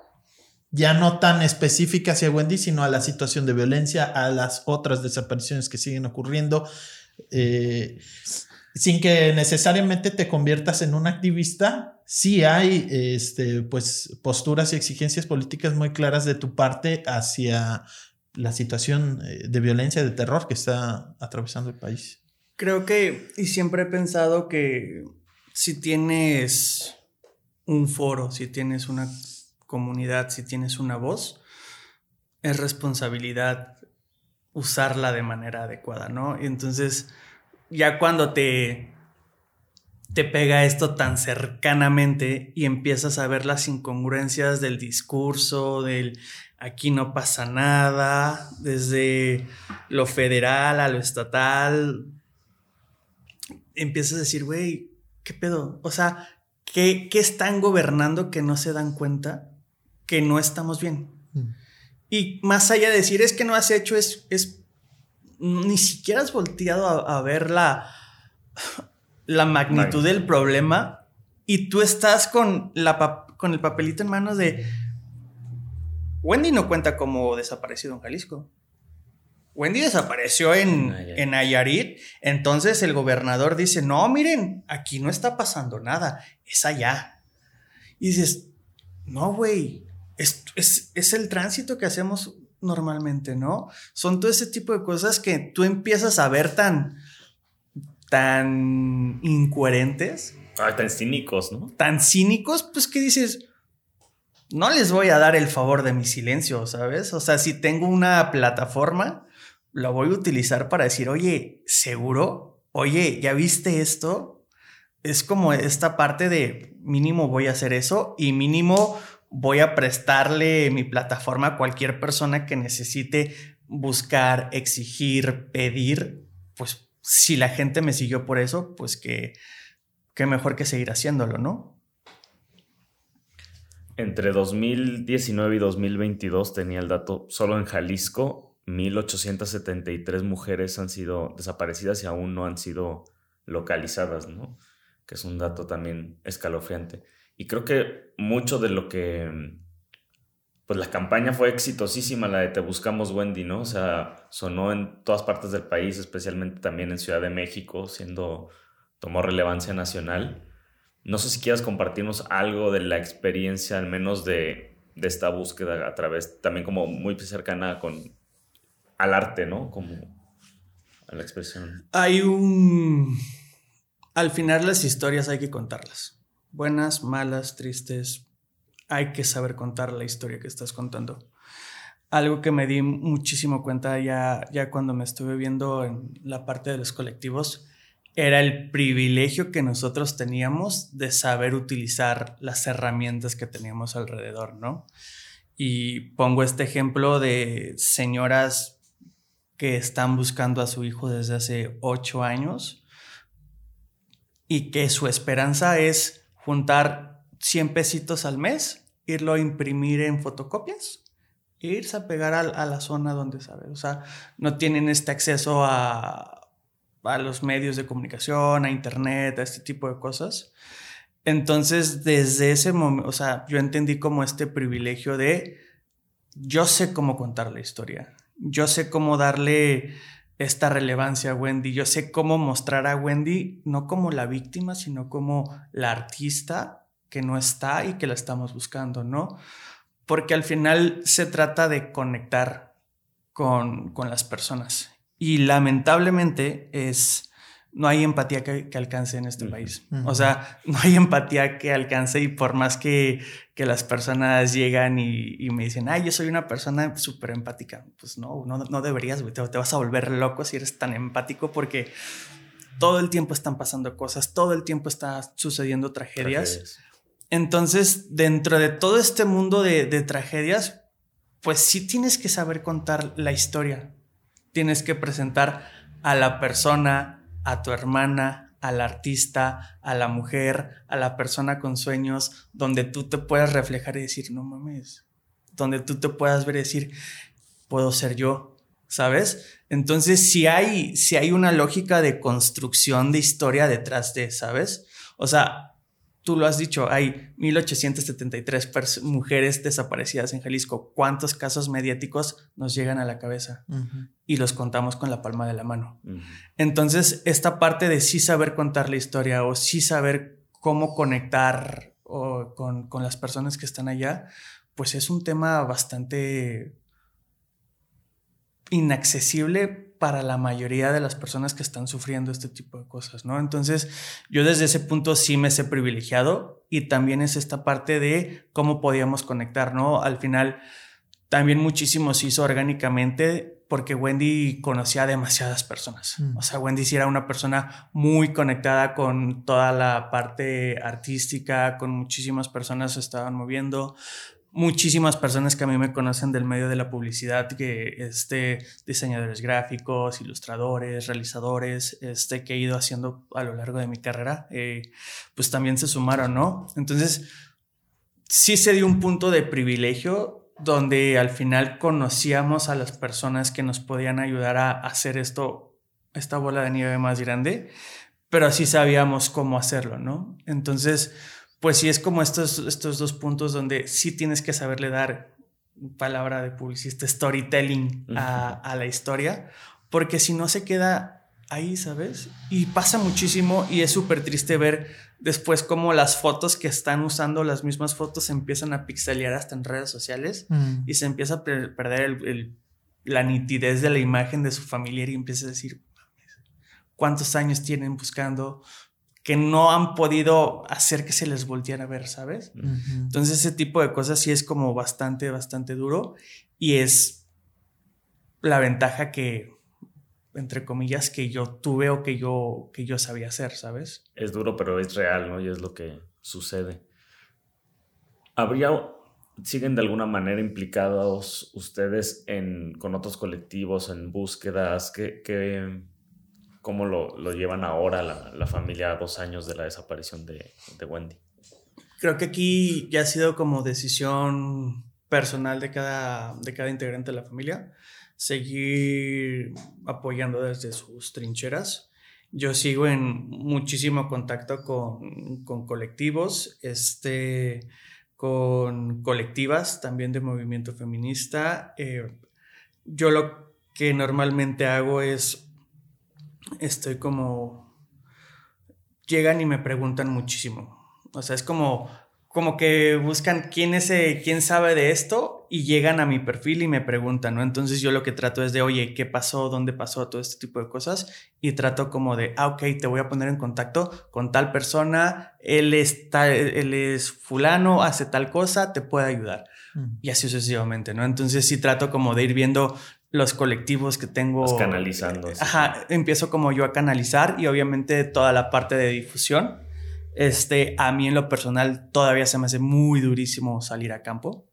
ya no tan específica hacia Wendy, sino a la situación de violencia, a las otras desapariciones que siguen ocurriendo, eh, sin que necesariamente te conviertas en un activista. Sí hay este, pues, posturas y exigencias políticas muy claras de tu parte hacia la situación eh, de violencia, de terror que está atravesando el país. Creo que, y siempre he pensado que si tienes un foro, si tienes una comunidad, si tienes una voz, es responsabilidad usarla de manera adecuada, ¿no? Y entonces, ya cuando te, te pega esto tan cercanamente y empiezas a ver las incongruencias del discurso, del aquí no pasa nada, desde lo federal a lo estatal, empiezas a decir, güey, ¿qué pedo? O sea, ¿qué, ¿qué están gobernando que no se dan cuenta que no estamos bien. Mm. Y más allá de decir, es que no has hecho, es, es ni siquiera has volteado a, ver la, la magnitud del problema y tú estás con, la, con el papelito en manos de... Wendy no cuenta como desaparecido en Jalisco. Wendy desapareció en, en Nayarit. Entonces el gobernador dice, no, miren, aquí no está pasando nada, es allá. Y dices, no, güey, es, el tránsito que hacemos normalmente, ¿no? Son todo ese tipo de cosas que tú empiezas a ver tan, tan incoherentes. tan cínicos, ¿no? Tan cínicos, pues que dices, no les voy a dar el favor de mi silencio, ¿sabes? O sea, si tengo una plataforma, la voy a utilizar para decir, oye, ¿seguro? Oye, ¿ya viste esto? Es como esta parte de mínimo voy a hacer eso y mínimo voy a prestarle mi plataforma a cualquier persona que necesite buscar, exigir, pedir, pues si la gente me siguió por eso, pues que, mejor que seguir haciéndolo, ¿no? Entre 2019 y 2022 tenía el dato, solo en Jalisco, 1.873 mujeres han sido desaparecidas y aún no han sido localizadas, ¿no? Que es un dato también escalofriante. Y creo que mucho de lo que... Pues la campaña fue exitosísima, la de Te Buscamos Wendy, ¿no? O sea, sonó en todas partes del país, especialmente también en Ciudad de México, siendo... tomó relevancia nacional. No sé si quieras compartirnos algo de la experiencia, al menos de, de esta búsqueda a través, también como muy cercana con, al arte, ¿no? Como a la expresión. Hay un... Al final las historias hay que contarlas buenas, malas, tristes, hay que saber contar la historia que estás contando. Algo que me di muchísimo cuenta ya, ya cuando me estuve viendo en la parte de los colectivos era el privilegio que nosotros teníamos de saber utilizar las herramientas que teníamos alrededor, ¿no? Y pongo este ejemplo de señoras que están buscando a su hijo desde hace ocho años y que su esperanza es juntar 100 pesitos al mes, irlo a imprimir en fotocopias e irse a pegar a, la zona donde sabe. O sea, no tienen este acceso a, a los medios de comunicación, a internet, a este tipo de cosas. Entonces, desde ese momento, o sea, yo entendí como este privilegio de, yo sé cómo contar la historia, yo sé cómo darle esta relevancia a Wendy. Yo sé cómo mostrar a Wendy no como la víctima, sino como la artista que no está y que la estamos buscando, ¿no? Porque al final se trata de conectar con, con las personas. Y lamentablemente es no hay empatía que, alcance en este país. O sea, no hay empatía que alcance y por más que, que las personas llegan y, me dicen, ay, yo soy una persona súper empática, pues no, no, no deberías, güey, te, vas a volver loco si eres tan empático porque todo el tiempo están pasando cosas, todo el tiempo está sucediendo tragedias. Entonces, dentro de todo este mundo de, de tragedias, pues sí tienes que saber contar la historia. Tienes que presentar a la persona, a tu hermana, al artista, a la mujer, a la persona con sueños, donde tú te puedas reflejar y decir, no mames, donde tú te puedas ver y decir, puedo ser yo, ¿sabes? Entonces, si hay, si hay una lógica de construcción de historia detrás de, ¿sabes? O sea, tú lo has dicho, hay 1873 mujeres desaparecidas en Jalisco. ¿Cuántos casos mediáticos nos llegan a la cabeza? Y los contamos con la palma de la mano. Entonces, esta parte de sí saber contar la historia o sí saber cómo conectar con, con las personas que están allá, pues es un tema bastante inaccesible para la mayoría de las personas que están sufriendo este tipo de cosas, ¿no? Entonces, yo desde ese punto sí me sé privilegiado y también es esta parte de cómo podíamos conectar, ¿no? Al final, también muchísimo se hizo orgánicamente porque Wendy conocía a demasiadas personas. Mm. O sea, Wendy sí era una persona muy conectada con toda la parte artística, con muchísimas personas se estaban moviendo muchísimas personas que a mí me conocen del medio de la publicidad, que este, diseñadores gráficos, ilustradores, realizadores, este, que he ido haciendo a lo largo de mi carrera, eh, pues también se sumaron, ¿no? Entonces, sí se dio un punto de privilegio donde al final conocíamos a las personas que nos podían ayudar a hacer esto, esta bola de nieve más grande, pero así sabíamos cómo hacerlo, ¿no? Entonces, pues sí es como estos, estos dos puntos donde sí tienes que saberle dar palabra de publicista, storytelling a, la historia, porque si no se queda ahí, ¿sabes? Y pasa muchísimo y es súper triste ver después cómo las fotos que están usando las mismas fotos se empiezan a pixelear hasta en redes sociales mm. y se empieza a perder la nitidez de la imagen de su familiar y empieza a decir, ¿cuántos años tienen buscando? Que no han podido hacer que se les volteara a ver, ¿sabes? Entonces ese tipo de cosas sí es como bastante, bastante duro y es la ventaja que, entre comillas, que yo tuve o que yo, que yo sabía hacer, ¿sabes? Es duro, pero es real, ¿no? Y es lo que sucede. ¿Habría, siguen de alguna manera implicados ustedes en, con otros colectivos, en búsquedas? ¿Qué, qué cómo lo, llevan ahora la, familia a dos años de la desaparición de, Wendy. Creo que aquí ya ha sido como decisión personal de cada, de cada integrante de la familia seguir apoyando desde sus trincheras. Yo sigo en muchísimo contacto con, colectivos, este, con colectivas también de movimiento feminista. Eh, yo lo que normalmente hago es estoy como... Llegan y me preguntan muchísimo. O sea, es como, como que buscan quién, es, quién sabe de esto y llegan a mi perfil y me preguntan, ¿no? Entonces yo lo que trato es de, oye, ¿qué pasó? ¿Dónde pasó? Todo este tipo de cosas. Y trato como de, ah, ok, te voy a poner en contacto con tal persona, él, está, él es fulano, hace tal cosa, te puede ayudar. Mm. Y así sucesivamente, ¿no? Entonces sí trato como de ir viendo los colectivos que tengo. canalizando. Ajá, empiezo como yo a canalizar y obviamente toda la parte de difusión. Este, a mí en lo personal todavía se me hace muy durísimo salir a campo.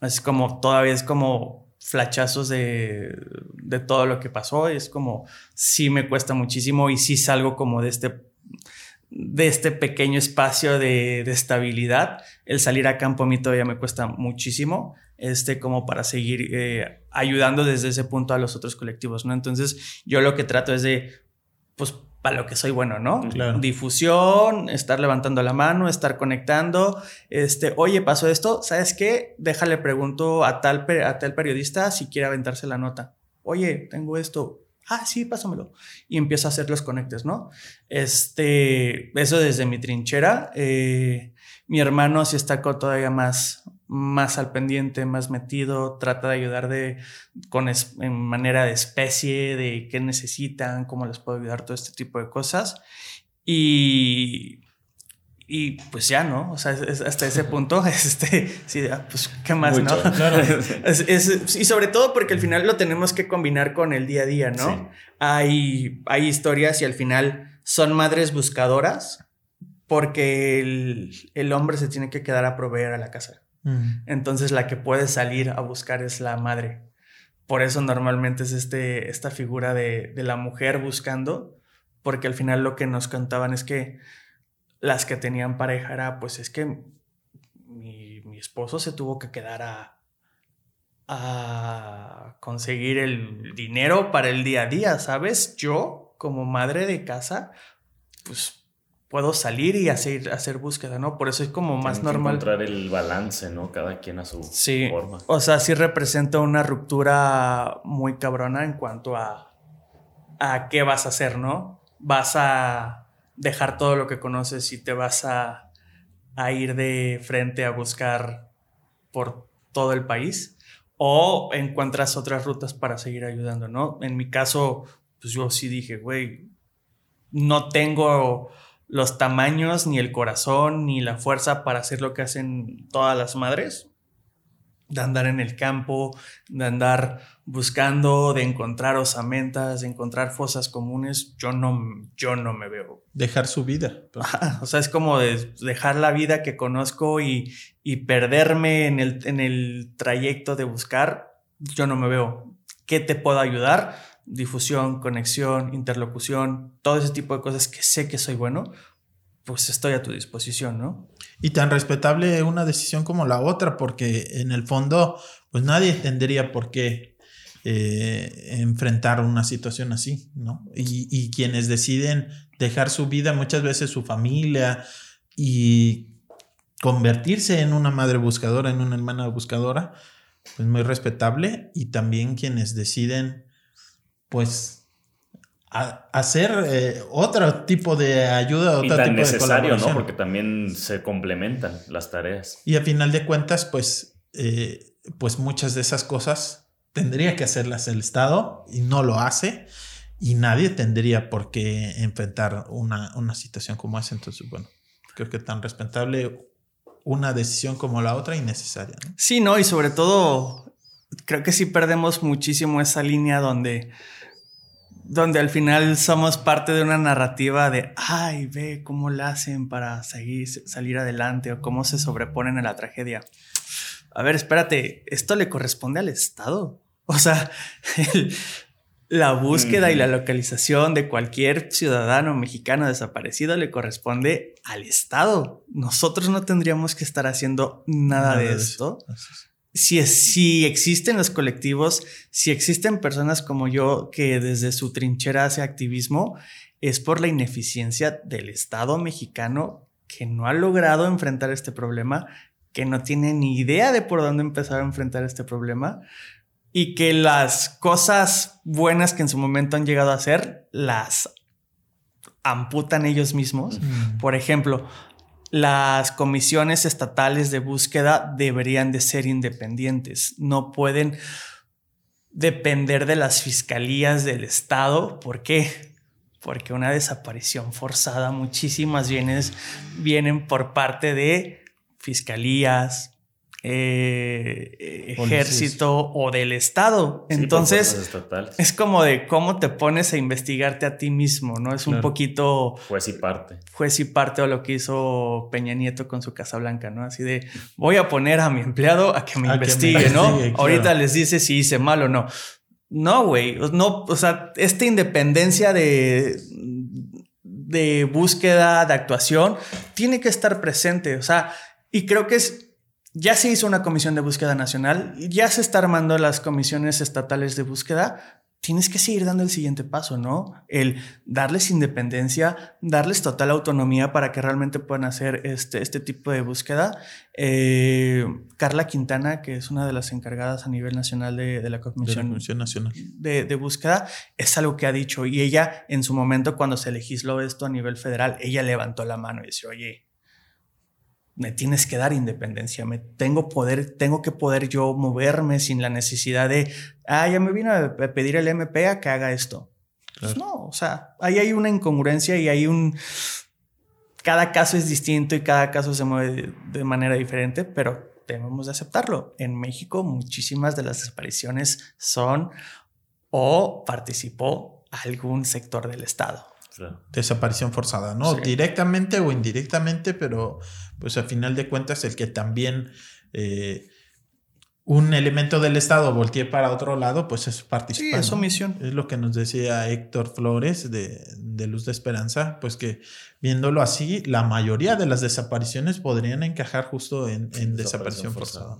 Es como, todavía es como flachazos de, de todo lo que pasó. Es como, sí me cuesta muchísimo y sí salgo como de este, de este pequeño espacio de, de estabilidad. El salir a campo a mí todavía me cuesta muchísimo este, como para seguir eh, ayudando desde ese punto a los otros colectivos, ¿no? Entonces, yo lo que trato es de, pues, para lo que soy bueno, ¿no? Difusión, estar levantando la mano, estar conectando, este, oye, pasó esto, ¿sabes qué? Déjale pregunto a tal, a tal periodista si quiere aventarse la nota. Oye, tengo esto, ah, sí, pásamelo. Y empiezo a hacer los conectes, ¿no? Este, eso desde mi trinchera. Eh, mi hermano sí está todavía más, más al pendiente, más metido, trata de ayudar de, con en manera de especie, de qué necesitan, cómo les puedo ayudar, todo este tipo de cosas. Y, y pues ya, ¿no? O sea, hasta ese punto, este, sí, pues, ¿qué más, no? y sobre todo porque al final lo tenemos que combinar con el día a día, ¿no? Hay, hay historias y al final son madres buscadoras porque el, el hombre se tiene que quedar a proveer a la casa. Mm. Entonces la que puede salir a buscar es la madre. Por eso normalmente es este, esta figura de, de la mujer buscando, porque al final lo que nos contaban es que las que tenían pareja era, pues es que mi, mi esposo se tuvo que quedar a, a conseguir el dinero para el día a día, ¿sabes? Yo, como madre de casa, pues puedo salir y hacer, hacer búsqueda, ¿no? Por eso es como más normal. encontrar el balance, ¿no? Cada quien a su sí, forma. O sea, sí representa una ruptura muy cabrona en cuanto a, a qué vas a hacer, ¿no? Vas a dejar todo lo que conoces y te vas a, a ir de frente a buscar por todo el país o encuentras otras rutas para seguir ayudando, ¿no? En mi caso, pues yo sí dije, güey, no tengo los tamaños, ni el corazón, ni la fuerza para hacer lo que hacen todas las madres, de andar en el campo, de andar buscando, de encontrar osamentas, de encontrar fosas comunes, yo no, yo no me veo. Dejar su vida. o sea, es como de dejar la vida que conozco y, y perderme en el, en el trayecto de buscar, yo no me veo. ¿Qué te puedo ayudar? difusión, conexión, interlocución, todo ese tipo de cosas que sé que soy bueno, pues estoy a tu disposición, ¿no? Y tan respetable una decisión como la otra, porque en el fondo, pues nadie tendría por qué eh, enfrentar una situación así, ¿no? Y, y, quienes deciden dejar su vida, muchas veces su familia, y convertirse en una madre buscadora, en una hermana buscadora, pues muy respetable. Y también quienes deciden pues hacer eh, otro tipo de ayuda, otro tipo necesario, ¿no? Porque también se complementan las tareas. Y a final de cuentas, pues, eh, pues muchas de esas cosas tendría que hacerlas el Estado y no lo hace. Y nadie tendría por qué enfrentar una, una situación como esa. Entonces, bueno, creo que tan respetable una decisión como la otra innecesaria. ¿no? Sí, no, y sobre todo, creo que sí perdemos muchísimo esa línea donde donde al final somos parte de una narrativa de, ay, ve cómo la hacen para seguir, salir adelante o cómo se sobreponen a la tragedia. A ver, espérate, esto le corresponde al Estado. O sea, la búsqueda y la localización de cualquier ciudadano mexicano desaparecido le corresponde al Estado. Nosotros no tendríamos que estar haciendo nada, de esto si, si existen los colectivos, si existen personas como yo que desde su trinchera hace activismo, es por la ineficiencia del Estado mexicano que no ha logrado enfrentar este problema, que no tiene ni idea de por dónde empezar a enfrentar este problema y que las cosas buenas que en su momento han llegado a hacer las amputan ellos mismos. Por ejemplo, las comisiones estatales de búsqueda deberían de ser independientes, no pueden depender de las fiscalías del Estado. ¿Por qué? Porque una desaparición forzada, muchísimas bienes vienen por parte de fiscalías, eh, ejército o del Estado. Entonces, es como de cómo te pones a investigarte a ti mismo, ¿no? Es un poquito... Juez y parte. Juez y parte o lo que hizo Peña Nieto con su Casa Blanca, ¿no? Así de, voy a poner a mi empleado a que me investigue, ¿no? Ahorita les dice si hice mal o no. No, güey. No, o sea, esta independencia de, de búsqueda, de actuación, tiene que estar presente. O sea, y creo que es ya se hizo una comisión de búsqueda nacional, ya se está armando las comisiones estatales de búsqueda. Tienes que seguir dando el siguiente paso, ¿no? El darles independencia, darles total autonomía para que realmente puedan hacer este, este tipo de búsqueda. Eh, Carla Quintana, que es una de las encargadas a nivel nacional de, la Comisión, Nacional de, de, Búsqueda, es algo que ha dicho. Y ella, en su momento, cuando se legisló esto a nivel federal, ella levantó la mano y dice, oye, me tienes que dar independencia, me tengo poder, tengo que poder yo moverme sin la necesidad de, ah, ya me vino a pedir el MP a que haga esto. Pues no, o sea, ahí hay una incongruencia y hay un, cada caso es distinto y cada caso se mueve de, manera diferente, pero debemos de aceptarlo. En México muchísimas de las desapariciones son o participó algún sector del Estado. Desaparición forzada, ¿no? Directamente o indirectamente, pero pues a final de cuentas el que también eh, un elemento del Estado voltee para otro lado, pues es participar. Sí, es omisión. Es lo que nos decía Héctor Flores de, de, Luz de Esperanza, pues que viéndolo así, la mayoría de las desapariciones podrían encajar justo en, en desaparición, forzada.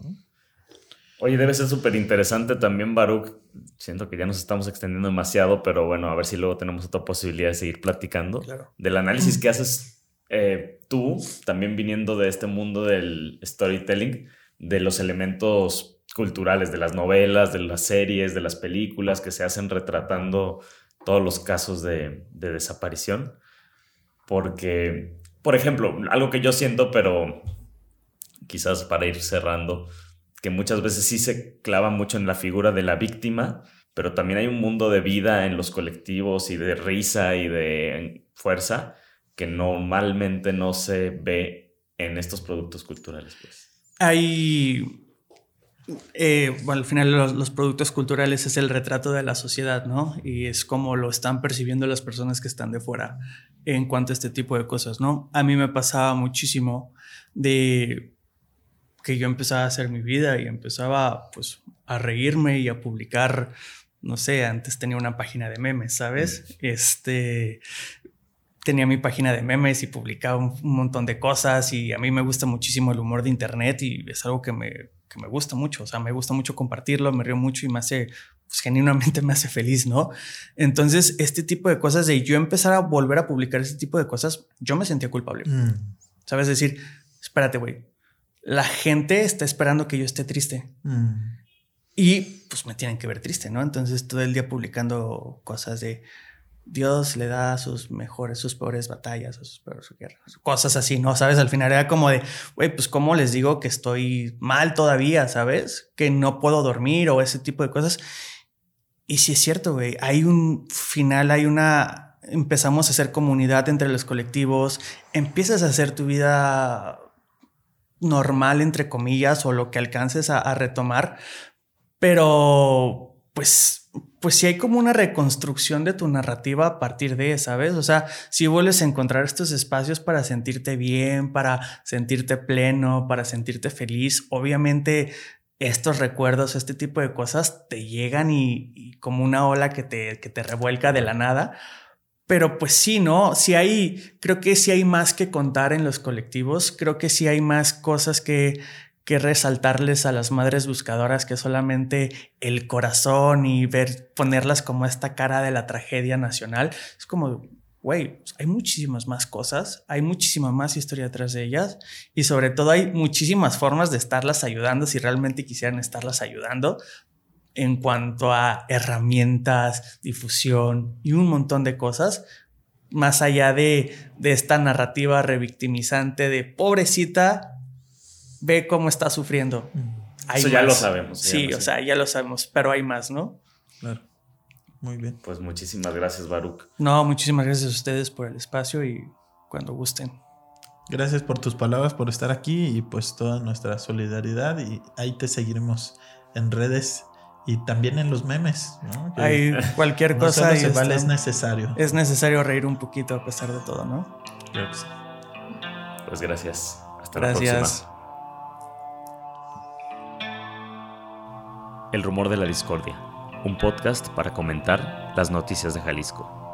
Oye, debe ser súper interesante también, Baruch. Siento que ya nos estamos extendiendo demasiado, pero bueno, a ver si luego tenemos otra posibilidad de seguir platicando. Claro. Del análisis que haces eh, tú, también viniendo de este mundo del storytelling, de los elementos culturales, de las novelas, de las series, de las películas que se hacen retratando todos los casos de, desaparición. Porque, por ejemplo, algo que yo siento, pero quizás para ir cerrando, que muchas veces sí se clava mucho en la figura de la víctima, pero también hay un mundo de vida en los colectivos y de risa y de fuerza que normalmente no se ve en estos productos culturales. Pues. Hay, eh, bueno, al final los, productos culturales es el retrato de la sociedad, ¿no? Y es como lo están percibiendo las personas que están de fuera en cuanto a este tipo de cosas, ¿no? A mí me pasaba muchísimo de que yo empezaba a hacer mi vida y empezaba pues a reírme y a publicar no sé, antes tenía una página de memes, ¿sabes? Este, tenía mi página de memes y publicaba un, montón de cosas y a mí me gusta muchísimo el humor de internet y es algo que me, que me gusta mucho, o sea, me gusta mucho compartirlo, me río mucho y me hace, pues genuinamente me hace feliz, ¿no? Entonces, este tipo de cosas de yo empezar a volver a publicar este tipo de cosas, yo me sentía culpable. Mm. ¿Sabes? Decir, espérate, güey, la gente está esperando que yo esté triste. Mm. Y pues me tienen que ver triste, ¿no? Entonces todo el día publicando cosas de Dios le da sus mejores, sus peores batallas, sus peores guerras, cosas así, ¿no? ¿Sabes? Al final era como de, güey, pues cómo les digo que estoy mal todavía, ¿sabes? Que no puedo dormir o ese tipo de cosas. Y sí es cierto, güey, hay un final, hay una, empezamos a hacer comunidad entre los colectivos, empiezas a hacer tu vida normal, entre comillas, o lo que alcances a, retomar, pero pues pues si hay como una reconstrucción de tu narrativa a partir de, ¿sabes? O sea, si vuelves a encontrar estos espacios para sentirte bien, para sentirte pleno, para sentirte feliz, obviamente estos recuerdos, este tipo de cosas te llegan y, como una ola que te, que te revuelca de la nada. Pero pues sí, ¿no? Si hay, creo que sí hay más que contar en los colectivos, creo que sí hay más cosas que, que resaltarles a las madres buscadoras que solamente el corazón y ver, ponerlas como esta cara de la tragedia nacional. Es como, güey, hay muchísimas más cosas, hay muchísima más historia detrás de ellas y sobre todo hay muchísimas formas de estarlas ayudando si realmente quisieran estarlas ayudando en cuanto a herramientas, difusión y un montón de cosas, más allá de, de esta narrativa revictimizante de pobrecita, ve cómo está sufriendo. Mm. Eso ya lo sabemos. Sí, o sea, ya lo sabemos, pero hay más, ¿no? Claro. Muy bien. Pues muchísimas gracias, Baruch. No, muchísimas gracias a ustedes por el espacio y cuando gusten. Gracias por tus palabras, por estar aquí y pues toda nuestra solidaridad y ahí te seguiremos en redes y también en los memes. ¿no? Hay cualquier cosa y vale, es necesario. Es necesario reír un poquito a pesar de todo, ¿no? Claro que sí. Pues gracias. Hasta la próxima. El rumor de la discordia, un podcast para comentar las noticias de Jalisco.